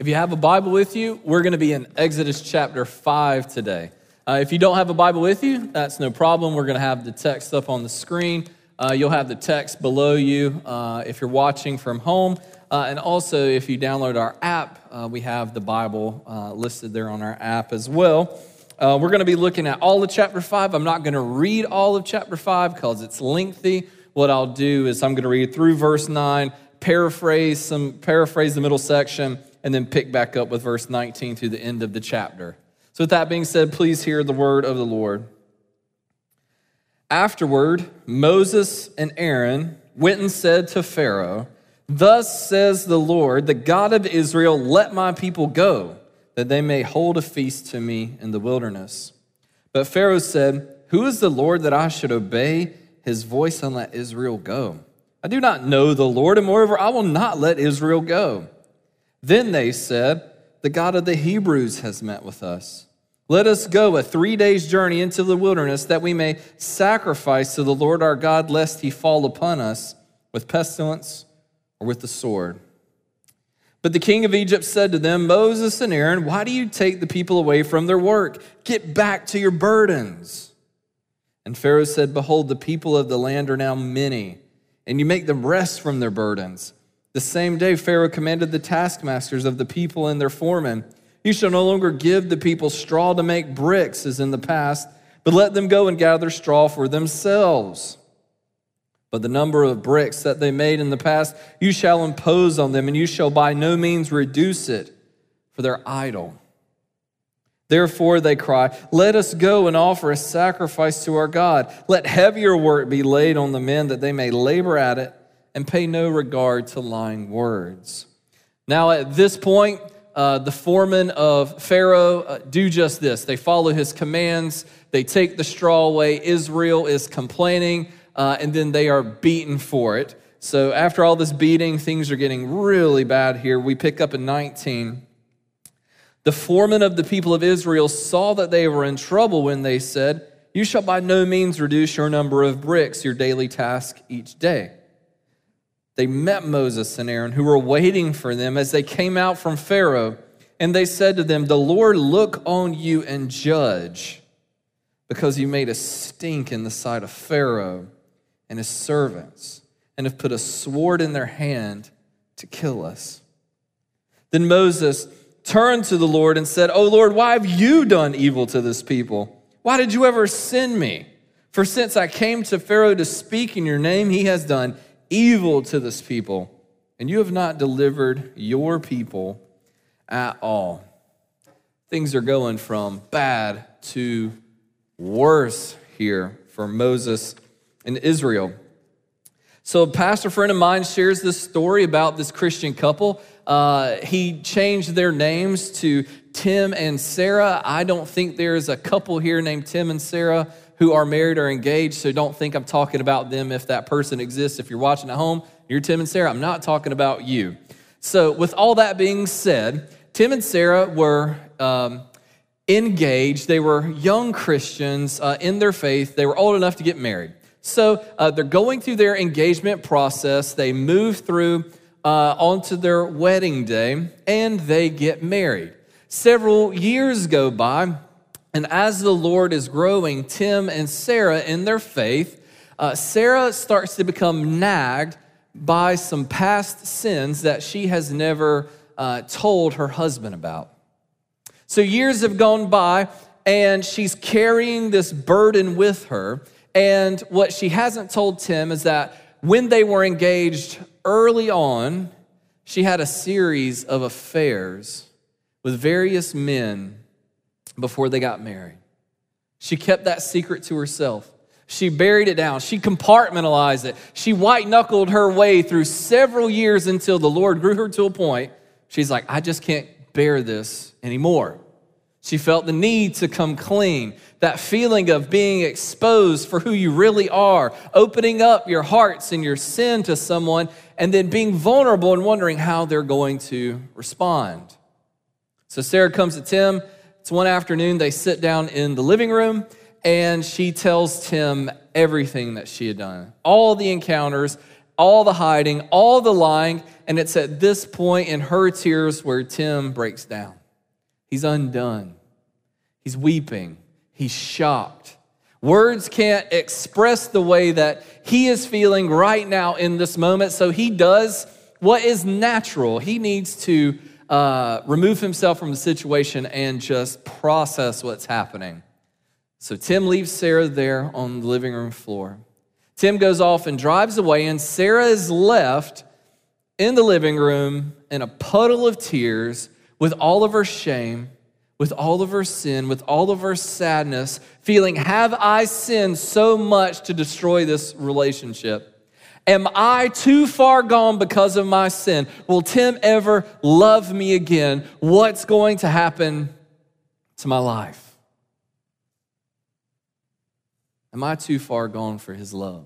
If you have a Bible with you, we're going to be in Exodus chapter 5 today. Uh, if you don't have a Bible with you, that's no problem. We're going to have the text up on the screen. Uh, you'll have the text below you uh, if you're watching from home. Uh, and also, if you download our app, uh, we have the Bible uh, listed there on our app as well. we're going to be looking at all of chapter 5. I'm not going to read all of chapter 5 because it's lengthy. What I'll do is I'm going to read through verse 9, paraphrase some paraphrase the middle section and then pick back up with verse 19 through the end of the chapter. So, with that being said, please hear the word of the Lord. Afterward, Moses and Aaron went and said to Pharaoh, Thus says the Lord, the God of Israel, let my people go, that they may hold a feast to me in the wilderness. But Pharaoh said, Who is the Lord that I should obey his voice and let Israel go? I do not know the Lord, and moreover, I will not let Israel go. Then they said, The God of the Hebrews has met with us. Let us go a three days' journey into the wilderness that we may sacrifice to the Lord our God, lest he fall upon us with pestilence or with the sword. But the king of Egypt said to them, Moses and Aaron, why do you take the people away from their work? Get back to your burdens. And Pharaoh said, Behold, the people of the land are now many, and you make them rest from their burdens. The same day, Pharaoh commanded the taskmasters of the people and their foremen You shall no longer give the people straw to make bricks as in the past, but let them go and gather straw for themselves. But the number of bricks that they made in the past, you shall impose on them, and you shall by no means reduce it, for they're idle. Therefore they cry, Let us go and offer a sacrifice to our God. Let heavier work be laid on the men that they may labor at it and pay no regard to lying words. Now, at this point, uh, the foremen of Pharaoh uh, do just this. They follow his commands, they take the straw away. Israel is complaining, uh, and then they are beaten for it. So, after all this beating, things are getting really bad here. We pick up in 19. The foremen of the people of Israel saw that they were in trouble when they said, You shall by no means reduce your number of bricks, your daily task each day they met Moses and Aaron, who were waiting for them as they came out from Pharaoh. And they said to them, The Lord look on you and judge, because you made a stink in the sight of Pharaoh and his servants, and have put a sword in their hand to kill us. Then Moses turned to the Lord and said, Oh Lord, why have you done evil to this people? Why did you ever send me? For since I came to Pharaoh to speak in your name, he has done evil to this people, and you have not delivered your people at all. Things are going from bad to worse here for Moses and Israel. So, a pastor friend of mine shares this story about this Christian couple. Uh, he changed their names to Tim and Sarah. I don't think there's a couple here named Tim and Sarah who are married or engaged, so don't think I'm talking about them if that person exists. If you're watching at home, you're Tim and Sarah. I'm not talking about you. So, with all that being said, Tim and Sarah were um, engaged. They were young Christians uh, in their faith. They were old enough to get married. So, uh, they're going through their engagement process. They move through uh, onto their wedding day and they get married. Several years go by, and as the Lord is growing Tim and Sarah in their faith, uh, Sarah starts to become nagged by some past sins that she has never uh, told her husband about. So years have gone by, and she's carrying this burden with her. And what she hasn't told Tim is that when they were engaged early on, she had a series of affairs with various men before they got married. She kept that secret to herself. She buried it down. She compartmentalized it. She white knuckled her way through several years until the Lord grew her to a point. She's like, I just can't bear this anymore. She felt the need to come clean. That feeling of being exposed for who you really are, opening up your hearts and your sin to someone, and then being vulnerable and wondering how they're going to respond. So Sarah comes to Tim one afternoon, they sit down in the living room, and she tells Tim everything that she had done, all the encounters, all the hiding, all the lying. And it's at this point in her tears where Tim breaks down. He's undone, he's weeping, he's shocked. Words can't express the way that he is feeling right now in this moment. So he does what is natural. He needs to uh, remove himself from the situation and just process what's happening. So Tim leaves Sarah there on the living room floor. Tim goes off and drives away, and Sarah is left in the living room in a puddle of tears with all of her shame, with all of her sin, with all of her sadness, feeling, Have I sinned so much to destroy this relationship? Am I too far gone because of my sin? Will Tim ever love me again? What's going to happen to my life? Am I too far gone for his love?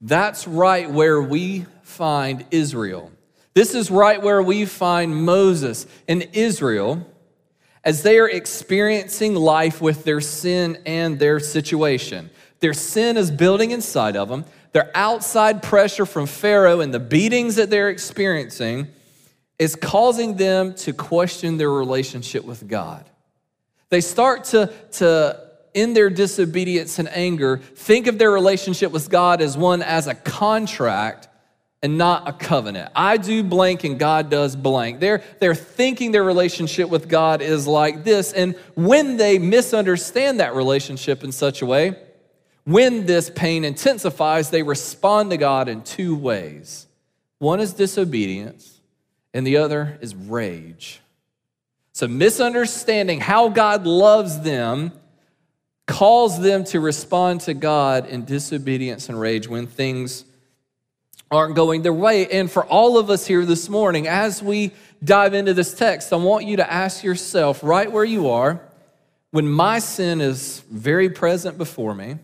That's right where we find Israel. This is right where we find Moses and Israel as they are experiencing life with their sin and their situation. Their sin is building inside of them. Their outside pressure from Pharaoh and the beatings that they're experiencing is causing them to question their relationship with God. They start to, to in their disobedience and anger, think of their relationship with God as one as a contract and not a covenant. I do blank and God does blank. They're, they're thinking their relationship with God is like this. And when they misunderstand that relationship in such a way, when this pain intensifies, they respond to God in two ways one is disobedience, and the other is rage. So, misunderstanding how God loves them calls them to respond to God in disobedience and rage when things aren't going their way. And for all of us here this morning, as we dive into this text, I want you to ask yourself right where you are when my sin is very present before me.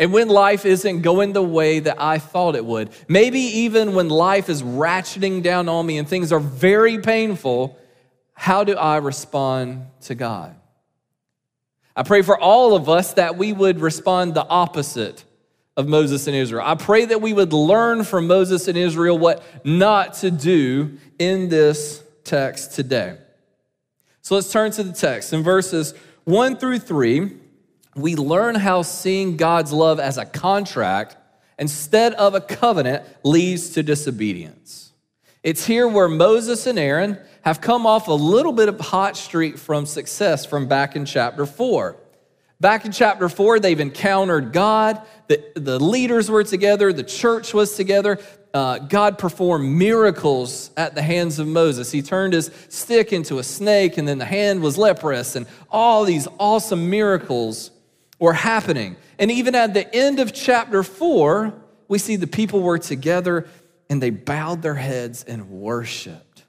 And when life isn't going the way that I thought it would, maybe even when life is ratcheting down on me and things are very painful, how do I respond to God? I pray for all of us that we would respond the opposite of Moses and Israel. I pray that we would learn from Moses and Israel what not to do in this text today. So let's turn to the text. In verses 1 through 3, we learn how seeing God's love as a contract instead of a covenant leads to disobedience. It's here where Moses and Aaron have come off a little bit of hot streak from success from back in chapter 4. Back in chapter 4, they've encountered God, the, the leaders were together, the church was together. Uh, God performed miracles at the hands of Moses. He turned his stick into a snake, and then the hand was leprous, and all these awesome miracles were happening. And even at the end of chapter 4, we see the people were together and they bowed their heads and worshiped.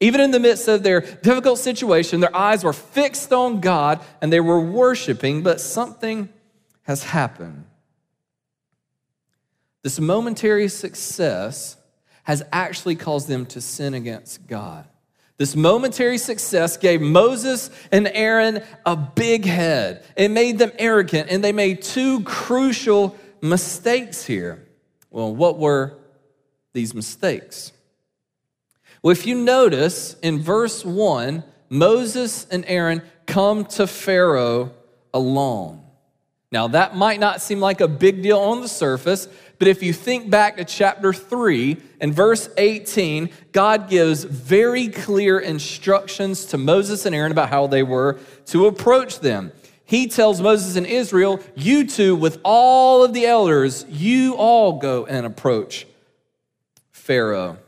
Even in the midst of their difficult situation, their eyes were fixed on God and they were worshiping, but something has happened. This momentary success has actually caused them to sin against God. This momentary success gave Moses and Aaron a big head. It made them arrogant, and they made two crucial mistakes here. Well, what were these mistakes? Well, if you notice in verse 1, Moses and Aaron come to Pharaoh alone. Now, that might not seem like a big deal on the surface, but if you think back to chapter 3 and verse 18, God gives very clear instructions to Moses and Aaron about how they were to approach them. He tells Moses and Israel, You two, with all of the elders, you all go and approach Pharaoh.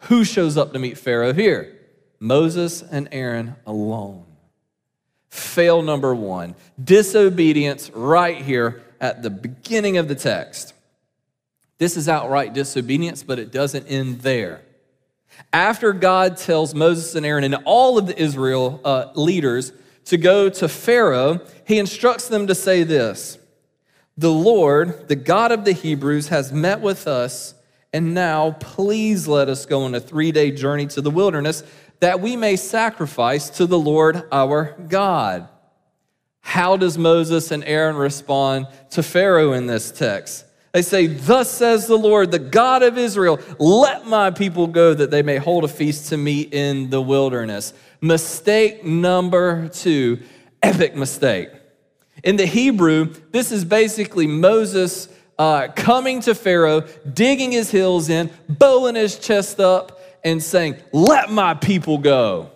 Who shows up to meet Pharaoh here? Moses and Aaron alone. Fail number one disobedience right here at the beginning of the text. This is outright disobedience, but it doesn't end there. After God tells Moses and Aaron and all of the Israel uh, leaders to go to Pharaoh, he instructs them to say this The Lord, the God of the Hebrews, has met with us and now, please let us go on a three day journey to the wilderness that we may sacrifice to the Lord our God. How does Moses and Aaron respond to Pharaoh in this text? They say, Thus says the Lord, the God of Israel, let my people go that they may hold a feast to me in the wilderness. Mistake number two, epic mistake. In the Hebrew, this is basically Moses uh, coming to Pharaoh, digging his heels in, bowing his chest up, and saying, Let my people go.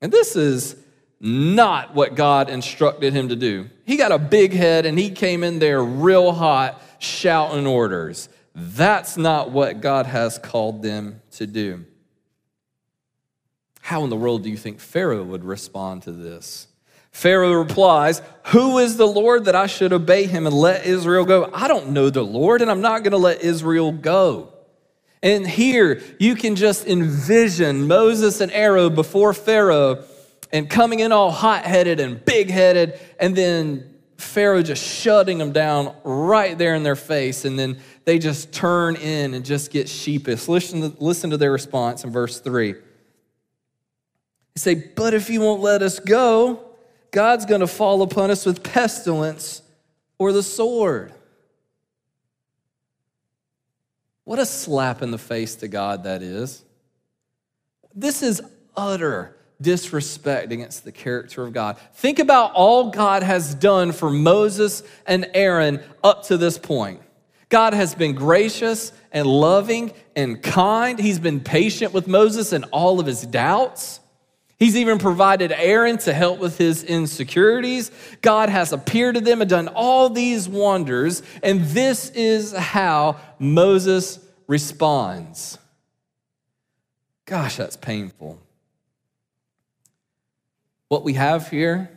And this is not what God instructed him to do. He got a big head and he came in there real hot, shouting orders. That's not what God has called them to do. How in the world do you think Pharaoh would respond to this? Pharaoh replies, Who is the Lord that I should obey him and let Israel go? I don't know the Lord, and I'm not going to let Israel go. And here you can just envision Moses and Aaron before Pharaoh and coming in all hot headed and big headed, and then Pharaoh just shutting them down right there in their face, and then they just turn in and just get sheepish. Listen to, listen to their response in verse 3. They say, But if you won't let us go, God's going to fall upon us with pestilence or the sword. What a slap in the face to God that is. This is utter disrespect against the character of God. Think about all God has done for Moses and Aaron up to this point. God has been gracious and loving and kind. He's been patient with Moses and all of his doubts. He's even provided Aaron to help with his insecurities. God has appeared to them and done all these wonders. And this is how Moses responds. Gosh, that's painful. What we have here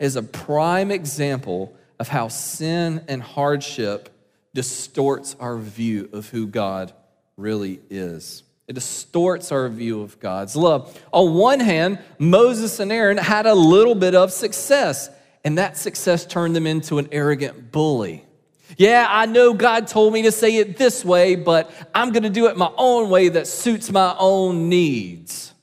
is a prime example of how sin and hardship distorts our view of who God really is. It distorts our view of God's love. On one hand, Moses and Aaron had a little bit of success, and that success turned them into an arrogant bully. Yeah, I know God told me to say it this way, but I'm going to do it my own way that suits my own needs.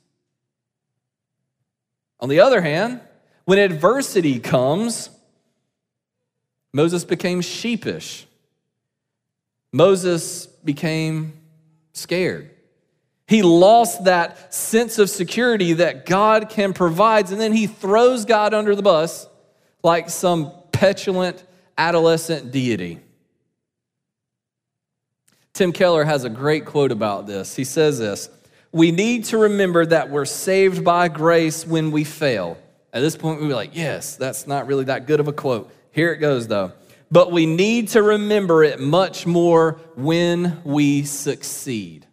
On the other hand, when adversity comes, Moses became sheepish. Moses became scared. He lost that sense of security that God can provide, and then he throws God under the bus like some petulant adolescent deity. Tim Keller has a great quote about this. He says this We need to remember that we're saved by grace when we fail. At this point, we are like, yes, that's not really that good of a quote. Here it goes, though. But we need to remember it much more when we succeed.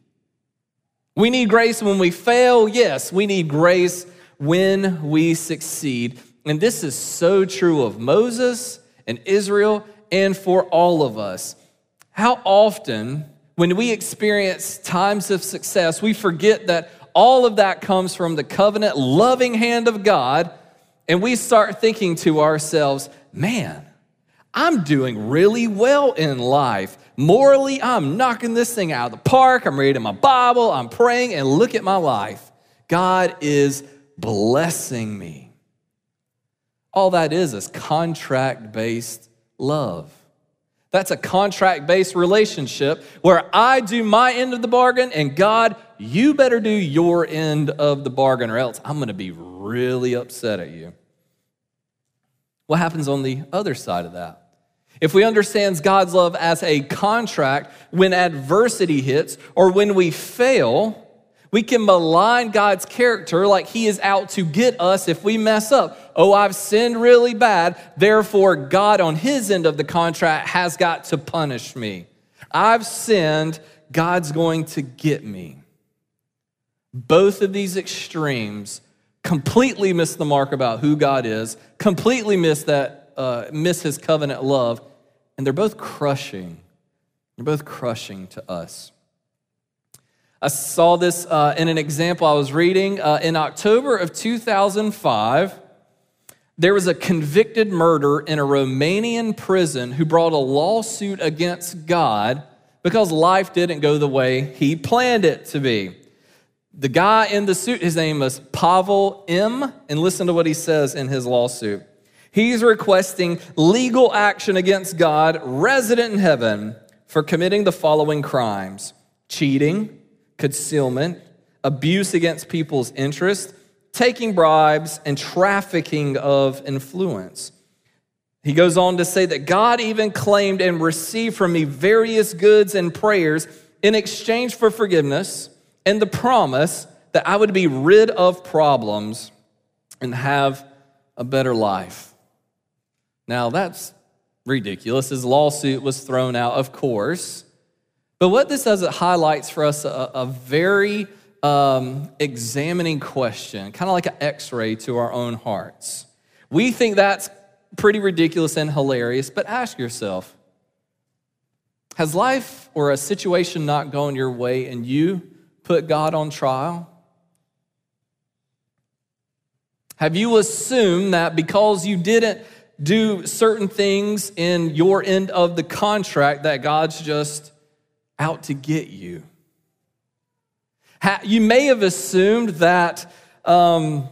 We need grace when we fail. Yes, we need grace when we succeed. And this is so true of Moses and Israel and for all of us. How often, when we experience times of success, we forget that all of that comes from the covenant loving hand of God, and we start thinking to ourselves, man, I'm doing really well in life. Morally, I'm knocking this thing out of the park. I'm reading my Bible, I'm praying, and look at my life. God is blessing me. All that is is contract based love. That's a contract based relationship where I do my end of the bargain, and God, you better do your end of the bargain, or else I'm going to be really upset at you. What happens on the other side of that? If we understand God's love as a contract, when adversity hits or when we fail, we can malign God's character like He is out to get us if we mess up. Oh, I've sinned really bad. Therefore, God, on His end of the contract, has got to punish me. I've sinned. God's going to get me. Both of these extremes completely miss the mark about who God is, completely miss that uh, miss his covenant love, and they're both crushing. They're both crushing to us. I saw this uh, in an example I was reading. Uh, in October of 2005, there was a convicted murderer in a Romanian prison who brought a lawsuit against God because life didn't go the way he planned it to be. The guy in the suit, his name was Pavel M., and listen to what he says in his lawsuit. He's requesting legal action against God, resident in heaven, for committing the following crimes cheating, concealment, abuse against people's interest, taking bribes, and trafficking of influence. He goes on to say that God even claimed and received from me various goods and prayers in exchange for forgiveness and the promise that I would be rid of problems and have a better life. Now, that's ridiculous. His lawsuit was thrown out, of course. But what this does, it highlights for us a, a very um, examining question, kind of like an x ray to our own hearts. We think that's pretty ridiculous and hilarious, but ask yourself Has life or a situation not gone your way and you put God on trial? Have you assumed that because you didn't do certain things in your end of the contract that God's just out to get you. You may have assumed that um,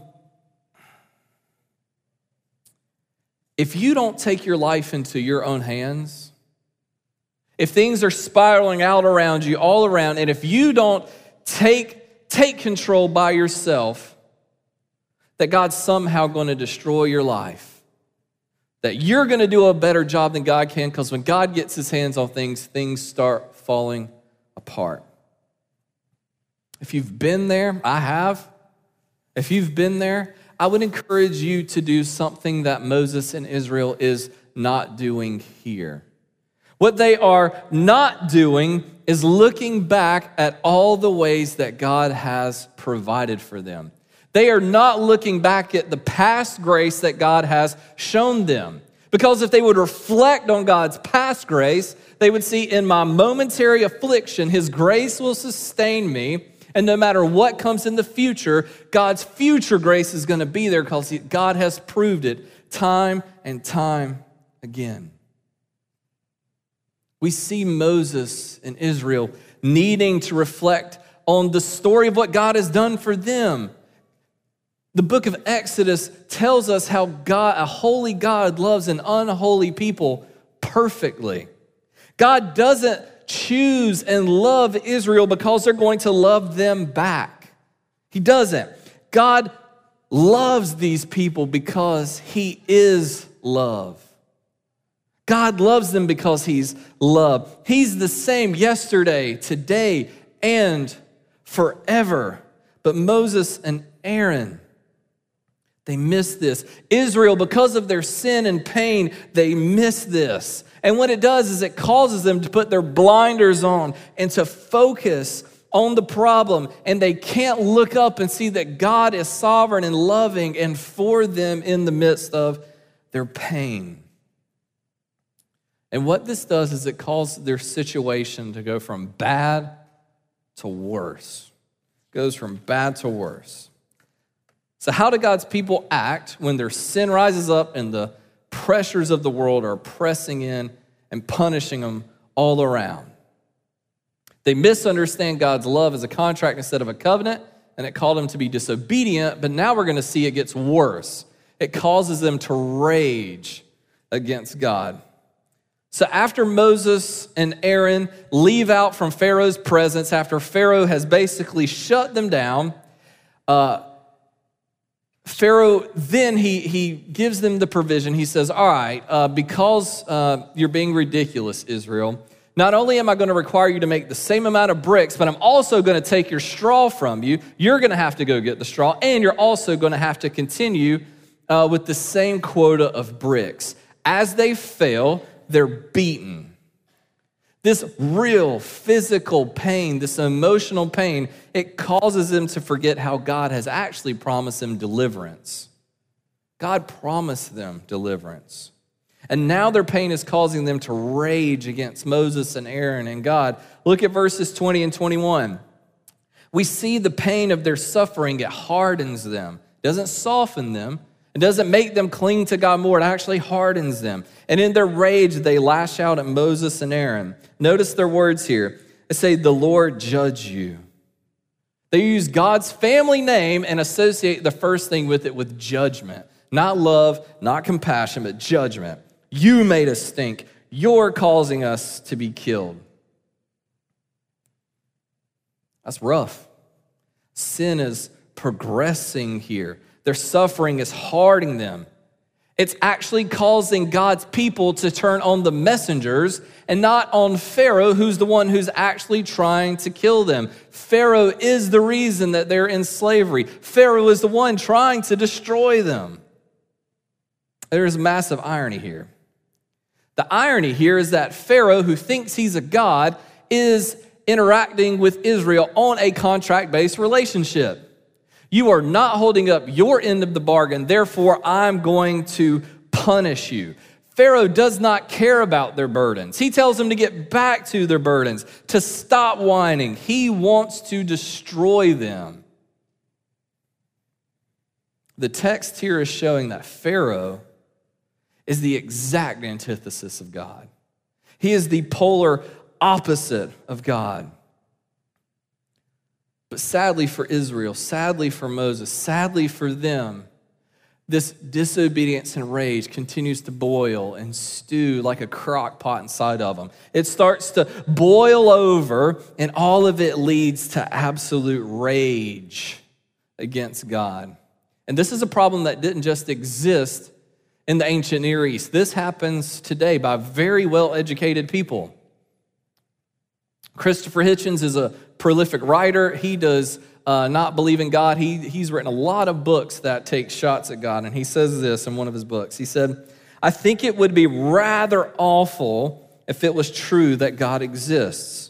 if you don't take your life into your own hands, if things are spiraling out around you, all around, and if you don't take, take control by yourself, that God's somehow going to destroy your life that you're going to do a better job than God can because when God gets his hands on things, things start falling apart. If you've been there, I have. If you've been there, I would encourage you to do something that Moses and Israel is not doing here. What they are not doing is looking back at all the ways that God has provided for them. They are not looking back at the past grace that God has shown them. Because if they would reflect on God's past grace, they would see in my momentary affliction, His grace will sustain me. And no matter what comes in the future, God's future grace is going to be there because God has proved it time and time again. We see Moses and Israel needing to reflect on the story of what God has done for them the book of Exodus tells us how God, a holy God, loves an unholy people perfectly. God doesn't choose and love Israel because they're going to love them back. He doesn't. God loves these people because He is love. God loves them because He's love. He's the same yesterday, today, and forever. But Moses and Aaron, they miss this. Israel, because of their sin and pain, they miss this. And what it does is it causes them to put their blinders on and to focus on the problem. And they can't look up and see that God is sovereign and loving and for them in the midst of their pain. And what this does is it causes their situation to go from bad to worse. Goes from bad to worse. So, how do God's people act when their sin rises up and the pressures of the world are pressing in and punishing them all around? They misunderstand God's love as a contract instead of a covenant, and it called them to be disobedient, but now we're going to see it gets worse. It causes them to rage against God. So, after Moses and Aaron leave out from Pharaoh's presence, after Pharaoh has basically shut them down, uh, Pharaoh then he, he gives them the provision. He says, All right, uh, because uh, you're being ridiculous, Israel, not only am I going to require you to make the same amount of bricks, but I'm also going to take your straw from you. You're going to have to go get the straw, and you're also going to have to continue uh, with the same quota of bricks. As they fail, they're beaten. This real physical pain, this emotional pain, it causes them to forget how God has actually promised them deliverance. God promised them deliverance. And now their pain is causing them to rage against Moses and Aaron and God. Look at verses 20 and 21. We see the pain of their suffering, it hardens them, doesn't soften them, it doesn't make them cling to God more, it actually hardens them. And in their rage, they lash out at Moses and Aaron. Notice their words here. They say, The Lord judge you. They use God's family name and associate the first thing with it with judgment. Not love, not compassion, but judgment. You made us stink. You're causing us to be killed. That's rough. Sin is progressing here. Their suffering is harding them. It's actually causing God's people to turn on the messengers and not on Pharaoh, who's the one who's actually trying to kill them. Pharaoh is the reason that they're in slavery. Pharaoh is the one trying to destroy them. There's massive irony here. The irony here is that Pharaoh, who thinks he's a god, is interacting with Israel on a contract based relationship. You are not holding up your end of the bargain, therefore, I'm going to punish you. Pharaoh does not care about their burdens. He tells them to get back to their burdens, to stop whining. He wants to destroy them. The text here is showing that Pharaoh is the exact antithesis of God. He is the polar opposite of God. But sadly for Israel, sadly for Moses, sadly for them, this disobedience and rage continues to boil and stew like a crock pot inside of them. It starts to boil over, and all of it leads to absolute rage against God. And this is a problem that didn't just exist in the ancient Near East. This happens today by very well educated people. Christopher Hitchens is a prolific writer. He does uh, not believe in God. He, he's written a lot of books that take shots at God. And he says this in one of his books. He said, I think it would be rather awful if it was true that God exists.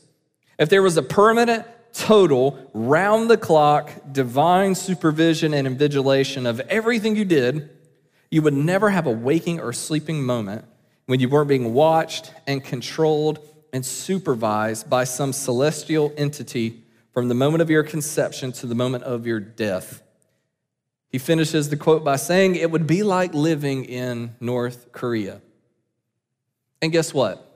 If there was a permanent, total, round the clock, divine supervision and invigilation of everything you did, you would never have a waking or sleeping moment when you weren't being watched and controlled and supervised by some celestial entity from the moment of your conception to the moment of your death. He finishes the quote by saying, It would be like living in North Korea. And guess what?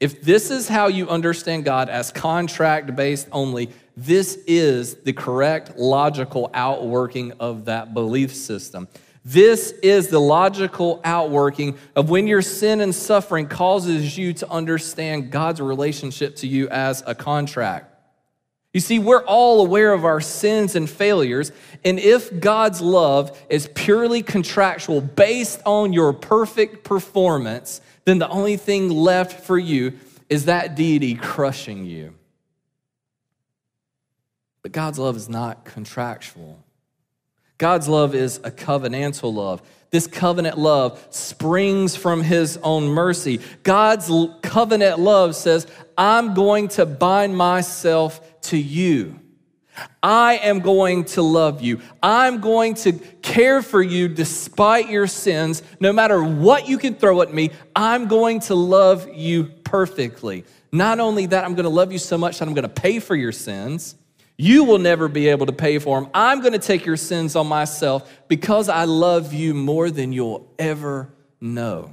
If this is how you understand God as contract based only, this is the correct logical outworking of that belief system. This is the logical outworking of when your sin and suffering causes you to understand God's relationship to you as a contract. You see, we're all aware of our sins and failures, and if God's love is purely contractual based on your perfect performance, then the only thing left for you is that deity crushing you. But God's love is not contractual. God's love is a covenantal love. This covenant love springs from his own mercy. God's covenant love says, I'm going to bind myself to you. I am going to love you. I'm going to care for you despite your sins. No matter what you can throw at me, I'm going to love you perfectly. Not only that, I'm going to love you so much that I'm going to pay for your sins. You will never be able to pay for them. I'm going to take your sins on myself because I love you more than you'll ever know.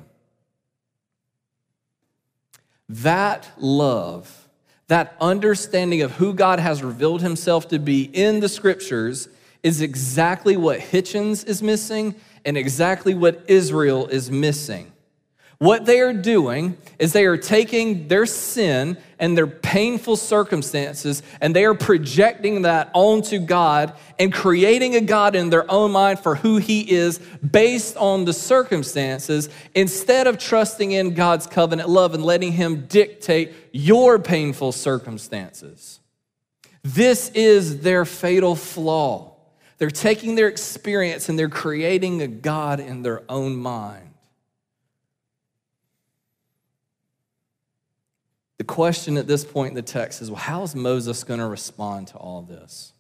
That love, that understanding of who God has revealed himself to be in the scriptures is exactly what Hitchens is missing and exactly what Israel is missing. What they are doing is they are taking their sin and their painful circumstances and they are projecting that onto God and creating a God in their own mind for who He is based on the circumstances instead of trusting in God's covenant love and letting Him dictate your painful circumstances. This is their fatal flaw. They're taking their experience and they're creating a God in their own mind. The question at this point in the text is well, how is Moses going to respond to all this?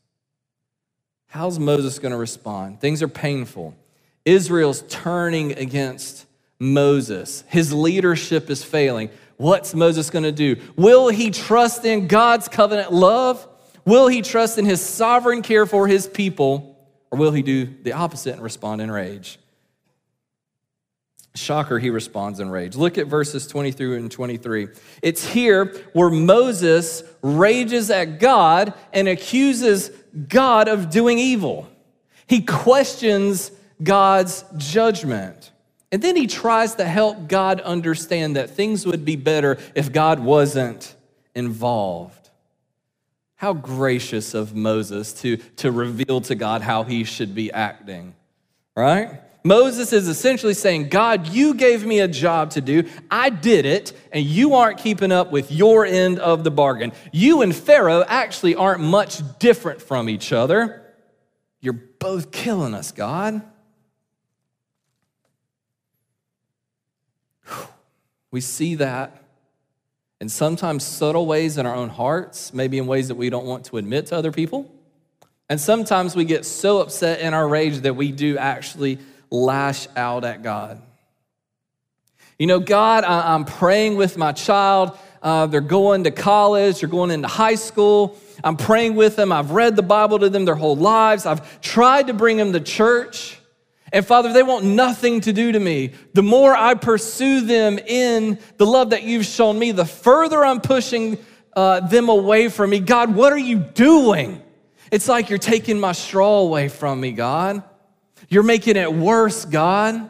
How's Moses going to respond? Things are painful. Israel's turning against Moses. His leadership is failing. What's Moses going to do? Will he trust in God's covenant love? Will he trust in his sovereign care for his people? Or will he do the opposite and respond in rage? Shocker, he responds in rage. Look at verses 23 and 23. It's here where Moses rages at God and accuses God of doing evil. He questions God's judgment. And then he tries to help God understand that things would be better if God wasn't involved. How gracious of Moses to, to reveal to God how he should be acting, right? Moses is essentially saying, God, you gave me a job to do. I did it, and you aren't keeping up with your end of the bargain. You and Pharaoh actually aren't much different from each other. You're both killing us, God. We see that in sometimes subtle ways in our own hearts, maybe in ways that we don't want to admit to other people. And sometimes we get so upset in our rage that we do actually lash out at God. You know, God, I, am praying with my child. Uh, they're going to college, they're going into high school. I'm praying with them. I've read the Bible to them their whole lives. I've tried to bring them to church. And Father, they want nothing to do to me. The more I pursue them in the love that you've shown me, the further I'm pushing uh, them away from me. God, what are you doing? It's like you're taking my straw away from me, God. You're making it worse, God.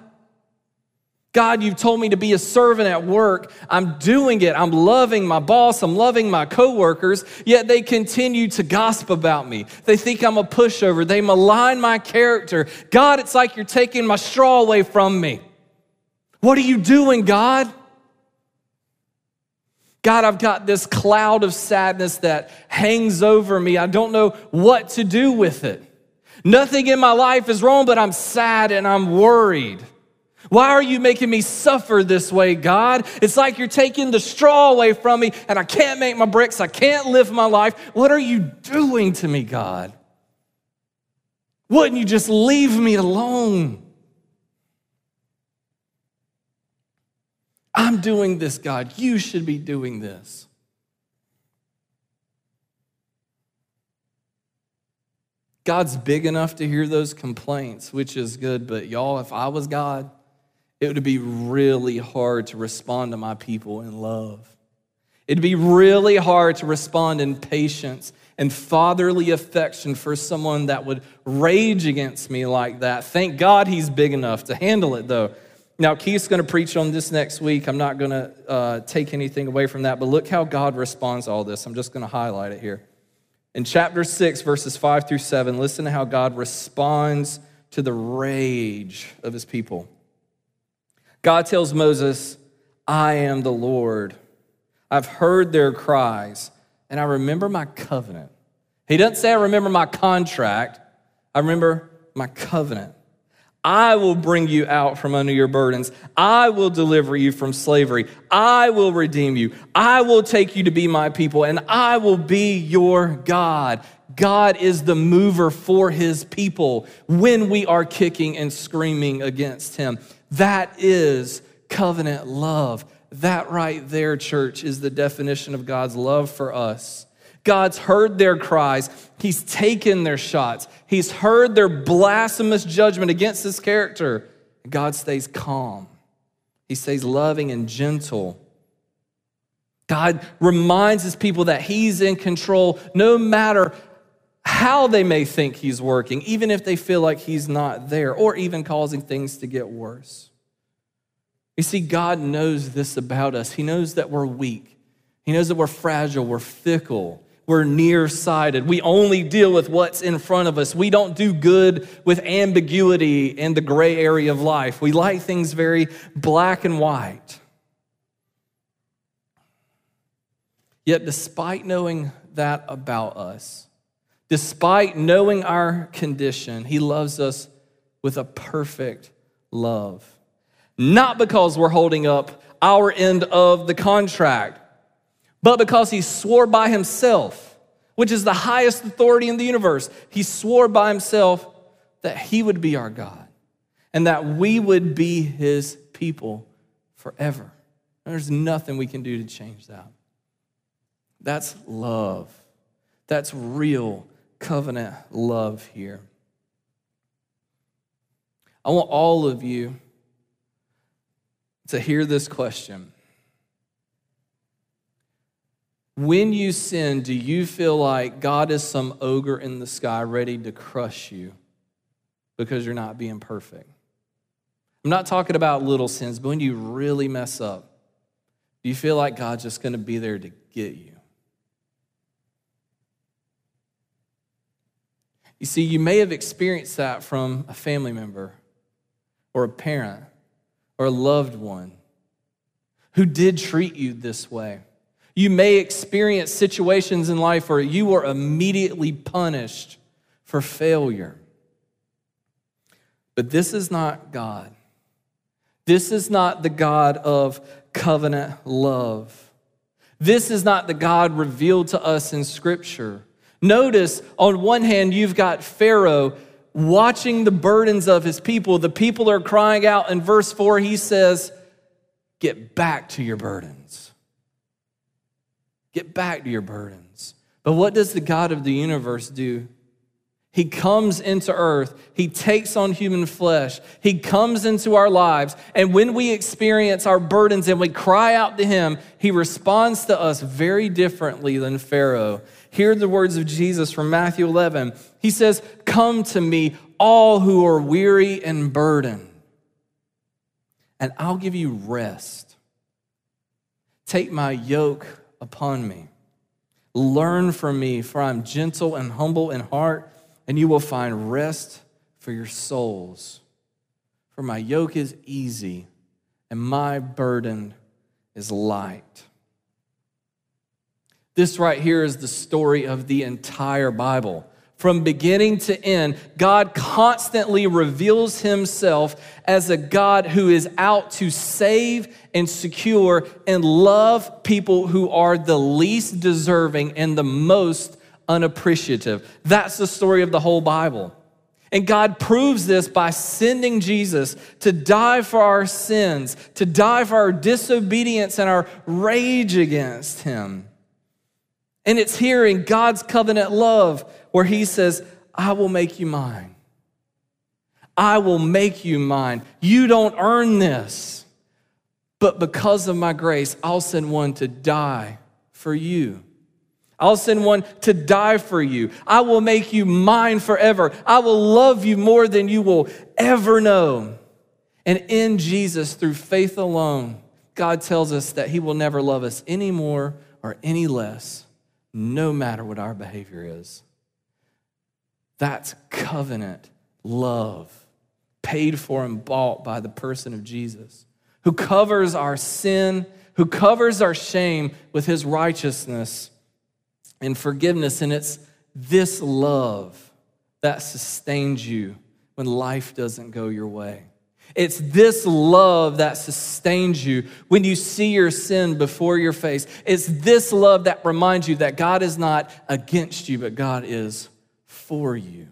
God, you've told me to be a servant at work. I'm doing it. I'm loving my boss. I'm loving my coworkers, yet they continue to gossip about me. They think I'm a pushover. They malign my character. God, it's like you're taking my straw away from me. What are you doing, God? God, I've got this cloud of sadness that hangs over me. I don't know what to do with it. Nothing in my life is wrong, but I'm sad and I'm worried. Why are you making me suffer this way, God? It's like you're taking the straw away from me and I can't make my bricks. I can't live my life. What are you doing to me, God? Wouldn't you just leave me alone? I'm doing this, God. You should be doing this. God's big enough to hear those complaints, which is good, but y'all, if I was God, it would be really hard to respond to my people in love. It'd be really hard to respond in patience and fatherly affection for someone that would rage against me like that. Thank God he's big enough to handle it, though. Now, Keith's going to preach on this next week. I'm not going to uh, take anything away from that, but look how God responds to all this. I'm just going to highlight it here. In chapter 6, verses 5 through 7, listen to how God responds to the rage of his people. God tells Moses, I am the Lord. I've heard their cries, and I remember my covenant. He doesn't say, I remember my contract, I remember my covenant. I will bring you out from under your burdens. I will deliver you from slavery. I will redeem you. I will take you to be my people, and I will be your God. God is the mover for his people when we are kicking and screaming against him. That is covenant love. That right there, church, is the definition of God's love for us. God's heard their cries. He's taken their shots. He's heard their blasphemous judgment against his character. God stays calm. He stays loving and gentle. God reminds his people that he's in control no matter how they may think he's working, even if they feel like he's not there, or even causing things to get worse. You see, God knows this about us. He knows that we're weak, He knows that we're fragile, we're fickle we're nearsighted. We only deal with what's in front of us. We don't do good with ambiguity in the gray area of life. We like things very black and white. Yet, despite knowing that about us, despite knowing our condition, He loves us with a perfect love. Not because we're holding up our end of the contract but because he swore by himself, which is the highest authority in the universe, he swore by himself that he would be our God and that we would be his people forever. There's nothing we can do to change that. That's love. That's real covenant love here. I want all of you to hear this question when you sin, do you feel like God is some ogre in the sky ready to crush you? because you're not being perfect. I'm not talking about little sins, but when you really mess up, do you feel like God's just going to be there to get you? You see, you may have experienced that from a family member or a parent or a loved one who did treat you this way. You may experience situations in life where you are immediately punished for failure. But this is not God. This is not the God of covenant love. This is not the God revealed to us in Scripture. Notice, on one hand, you've got Pharaoh watching the burdens of his people. The people are crying out. In verse 4, he says, Get back to your burdens. Get back to your burdens. But what does the God of the universe do? He comes into earth. He takes on human flesh. He comes into our lives. And when we experience our burdens and we cry out to Him, He responds to us very differently than Pharaoh. Hear the words of Jesus from Matthew 11. He says, Come to me, all who are weary and burdened, and I'll give you rest. Take my yoke upon me. Learn from me, for I'm gentle and humble in heart and you will find rest for your souls. For my yoke is easy and my burden is light. This right here is the story of the entire Bible. From beginning to end, God constantly reveals himself as a God who is out to save and secure and love people who are the least deserving and the most unappreciative. That's the story of the whole Bible. And God proves this by sending Jesus to die for our sins, to die for our disobedience and our rage against Him. And it's here in God's covenant love where He says, I will make you mine. I will make you mine. You don't earn this, but because of my grace, I'll send one to die for you. I'll send one to die for you. I will make you mine forever. I will love you more than you will ever know. And in Jesus, through faith alone, God tells us that He will never love us any more or any less, no matter what our behavior is. That's covenant love, paid for and bought by the person of Jesus, who covers our sin, who covers our shame with His righteousness and forgiveness. And it's this love that sustains you when life doesn't go your way. It's this love that sustains you when you see your sin before your face. It's this love that reminds you that God is not against you, but God is for you.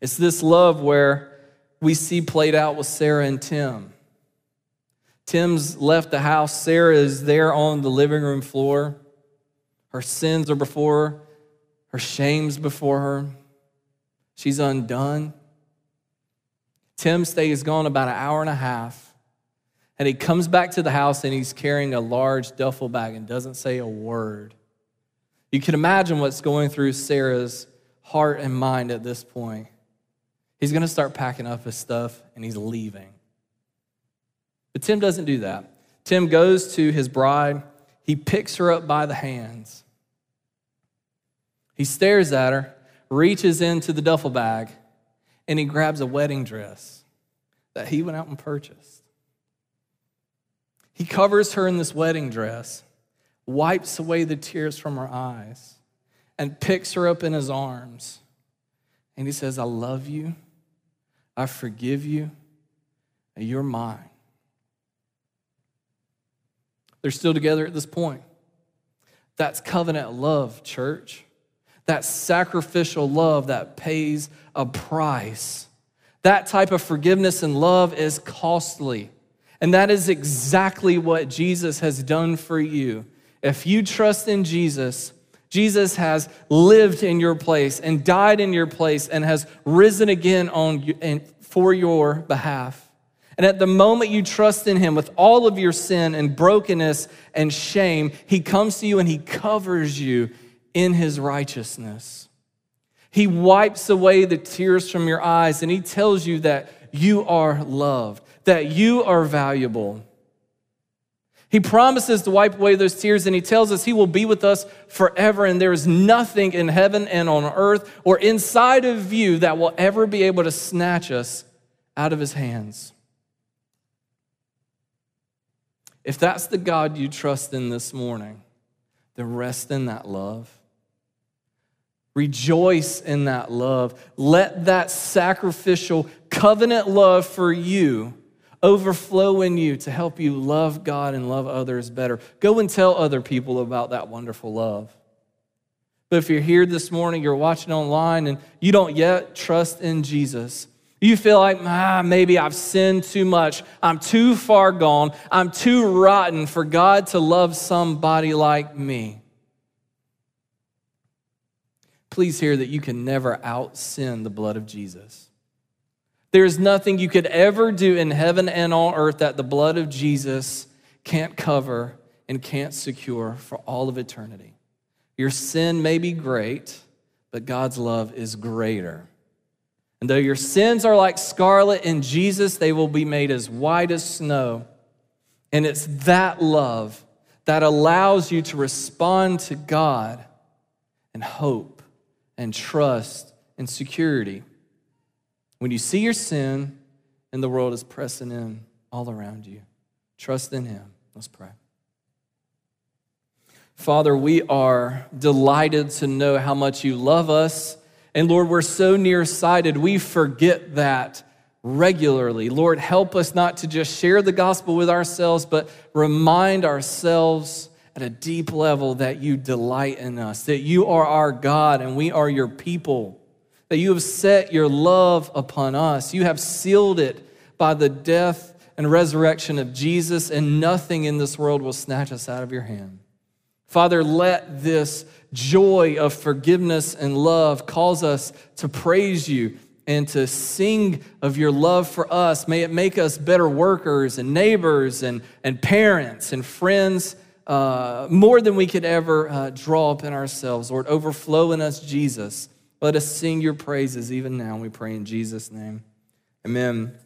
It's this love where we see played out with Sarah and Tim. Tim's left the house. Sarah is there on the living room floor. Her sins are before her, her shame's before her. She's undone. Tim stays gone about an hour and a half. And he comes back to the house and he's carrying a large duffel bag and doesn't say a word. You can imagine what's going through Sarah's heart and mind at this point. He's going to start packing up his stuff and he's leaving. But Tim doesn't do that. Tim goes to his bride, he picks her up by the hands. He stares at her, reaches into the duffel bag, and he grabs a wedding dress that he went out and purchased. He covers her in this wedding dress, wipes away the tears from her eyes, and picks her up in his arms. And he says, I love you. I forgive you. and You're mine. They're still together at this point. That's covenant love, church. That sacrificial love that pays a price. That type of forgiveness and love is costly. And that is exactly what Jesus has done for you. If you trust in Jesus, Jesus has lived in your place and died in your place and has risen again on and for your behalf. And at the moment you trust in Him with all of your sin and brokenness and shame, He comes to you and He covers you in His righteousness. He wipes away the tears from your eyes and He tells you that you are loved, that you are valuable. He promises to wipe away those tears and He tells us He will be with us forever. And there is nothing in heaven and on earth or inside of you that will ever be able to snatch us out of His hands. If that's the God you trust in this morning, then rest in that love. Rejoice in that love. Let that sacrificial covenant love for you overflow in you to help you love God and love others better. Go and tell other people about that wonderful love. But if you're here this morning, you're watching online, and you don't yet trust in Jesus, you feel like, ah, maybe I've sinned too much. I'm too far gone. I'm too rotten for God to love somebody like me. Please hear that you can never out sin the blood of Jesus. There's nothing you could ever do in heaven and on earth that the blood of Jesus can't cover and can't secure for all of eternity. Your sin may be great, but God's love is greater. And though your sins are like scarlet in Jesus, they will be made as white as snow. And it's that love that allows you to respond to God and hope and trust and security. When you see your sin and the world is pressing in all around you, trust in Him. Let's pray. Father, we are delighted to know how much you love us and Lord, we're so nearsighted, we forget that regularly. Lord, help us not to just share the gospel with ourselves, but remind ourselves at a deep level that you delight in us, that you are our God and we are your people, that you have set your love upon us. You have sealed it by the death and resurrection of Jesus, and nothing in this world will snatch us out of your hand. Father, let this joy of forgiveness and love cause us to praise you and to sing of your love for us. May it make us better workers and neighbors and, and parents and friends uh, more than we could ever uh, draw up in ourselves. Lord, overflow in us, Jesus. Let us sing your praises even now. We pray in Jesus' name. Amen.